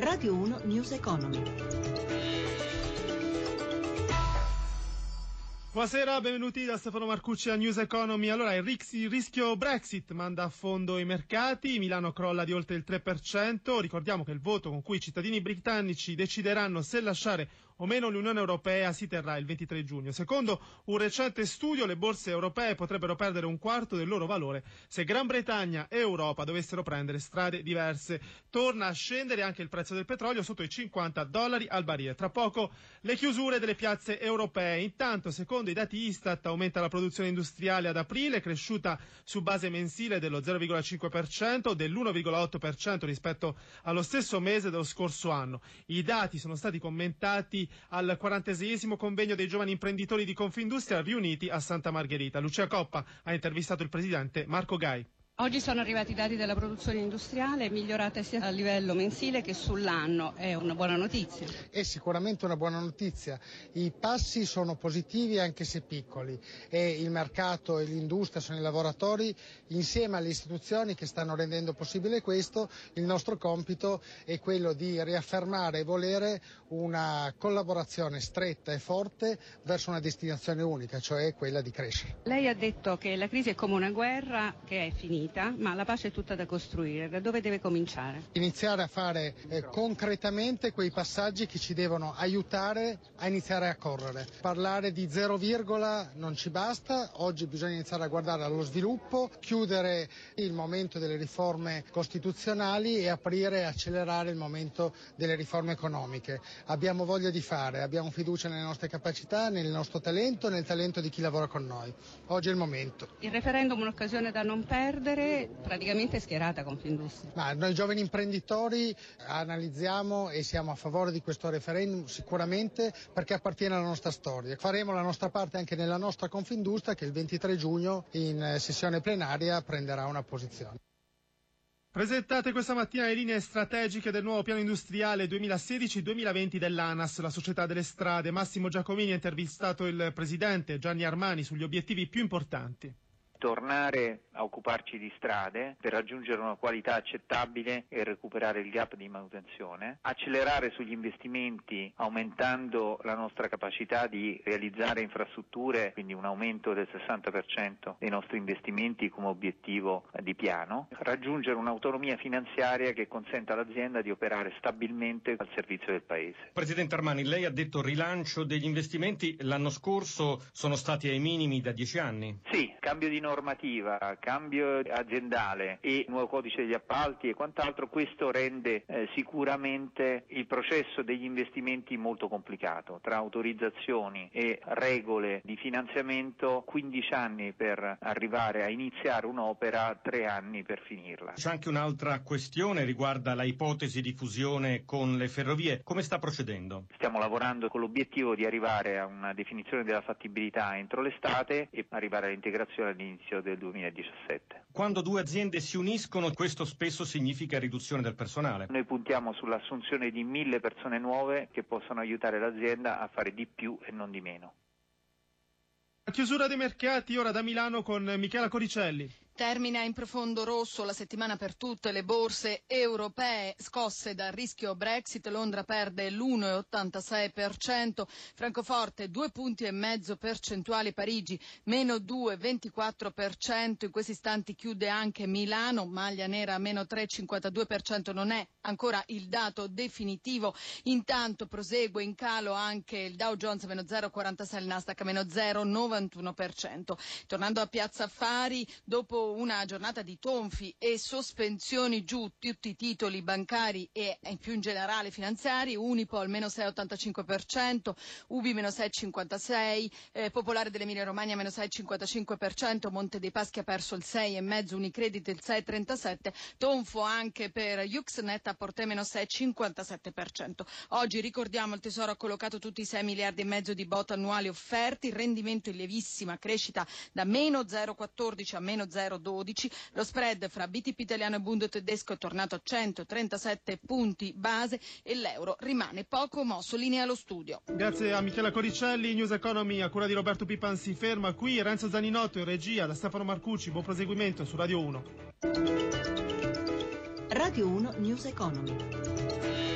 Radio 1 News Economy. Buonasera, benvenuti da Stefano Marcucci a News Economy. Allora, il rischio Brexit manda a fondo i mercati, Milano crolla di oltre il 3%, ricordiamo che il voto con cui i cittadini britannici decideranno se lasciare o meno l'Unione Europea si terrà il 23 giugno. Secondo un recente studio, le borse europee potrebbero perdere un quarto del loro valore se Gran Bretagna e Europa dovessero prendere strade diverse. Torna a scendere anche il prezzo del petrolio sotto i 50 dollari al barile. Tra poco le chiusure delle piazze europee. Intanto, secondo i dati Istat, aumenta la produzione industriale ad aprile, cresciuta su base mensile dello 0,5%, dell'1,8% rispetto allo stesso mese dello scorso anno. I dati sono stati commentati al 46esimo convegno dei giovani imprenditori di Confindustria riuniti a Santa Margherita. Lucia Coppa ha intervistato il presidente Marco Gai. Oggi sono arrivati i dati della produzione industriale migliorata sia a livello mensile che sull'anno, è una buona notizia. È sicuramente una buona notizia, i passi sono positivi anche se piccoli. E il mercato e l'industria sono i lavoratori. Insieme alle istituzioni che stanno rendendo possibile questo, il nostro compito è quello di riaffermare e volere una collaborazione stretta e forte verso una destinazione unica, cioè quella di crescere. Lei ha detto che la crisi è come una guerra che è finita finita, ma la pace è tutta da costruire. Da dove deve cominciare? Iniziare a fare eh, concretamente quei passaggi che ci devono aiutare a iniziare a correre. Parlare di zero virgola non ci basta, oggi bisogna iniziare a guardare allo sviluppo, chiudere il momento delle riforme costituzionali e aprire e accelerare il momento delle riforme economiche. Abbiamo voglia di fare, abbiamo fiducia nelle nostre capacità, nel nostro talento, nel talento di chi lavora con noi. Oggi è il momento. Il referendum è un'occasione da non perdere praticamente schierata Confindustria. Ma noi giovani imprenditori analizziamo e siamo a favore di questo referendum sicuramente perché appartiene alla nostra storia. Faremo la nostra parte anche nella nostra Confindustria che il 23 giugno in sessione plenaria prenderà una posizione. Presentate questa mattina le linee strategiche del nuovo piano industriale 2016-2020 dell'ANAS, la società delle strade. Massimo Giacomini ha intervistato il presidente Gianni Armani sugli obiettivi più importanti tornare a occuparci di strade per raggiungere una qualità accettabile e recuperare il gap di manutenzione, accelerare sugli investimenti aumentando la nostra capacità di realizzare infrastrutture, quindi un aumento del 60% dei nostri investimenti come obiettivo di piano, raggiungere un'autonomia finanziaria che consenta all'azienda di operare stabilmente al servizio del Paese. Presidente Armani, lei ha detto rilancio degli investimenti, l'anno scorso sono stati ai minimi da dieci anni? Sì, cambio di normativa, cambio aziendale e nuovo codice degli appalti e quant'altro, questo rende eh, sicuramente il processo degli investimenti molto complicato. Tra autorizzazioni e regole di finanziamento, 15 anni per arrivare a iniziare un'opera, 3 anni per finirla. C'è anche un'altra questione riguarda la ipotesi di fusione con le ferrovie. Come sta procedendo? Stiamo lavorando con l'obiettivo di arrivare a una definizione della fattibilità entro l'estate e arrivare all'integrazione all'inizio all'inizio del 2017. Quando due aziende si uniscono, questo spesso significa riduzione del personale. Noi puntiamo sull'assunzione di mille persone nuove che possono aiutare l'azienda a fare di più e non di meno. La chiusura dei mercati ora da Milano con Michela Coricelli. Termina in profondo rosso la settimana per tutte le borse europee scosse dal rischio Brexit. Londra perde l'1,86%, Francoforte due punti e mezzo percentuali, Parigi meno 2,24%. In questi istanti chiude anche Milano, maglia nera meno 3,52%. Non è ancora il dato definitivo. Intanto prosegue in calo anche il Dow Jones meno 0,46, il Nasdaq meno 0,91%. Tornando a Piazza Affari, dopo una giornata di tonfi e sospensioni giù tutti i titoli bancari e più in generale finanziari, Unipol meno 6,85%, Ubi meno 6,56%, eh, Popolare dell'Emilia Romagna meno 6,55%, Monte dei Paschi ha perso il 6,5%, Unicredit il 6,37%, tonfo anche per Uxnet a Porte meno 6,57%. Oggi ricordiamo il Tesoro ha collocato tutti i 6 miliardi e mezzo di bot annuali offerti, il rendimento in lievissima crescita da meno 0,14 a meno 0,12 12. Lo spread fra BTP italiano e Bund tedesco è tornato a 137 punti base e l'euro rimane poco mosso. Linea allo studio. Grazie a Michela Coricelli, News Economy a cura di Roberto Pipan si ferma qui. Renzo Zaninotto in regia da Stefano Marcucci. Buon proseguimento su Radio 1. Radio 1 News Economy.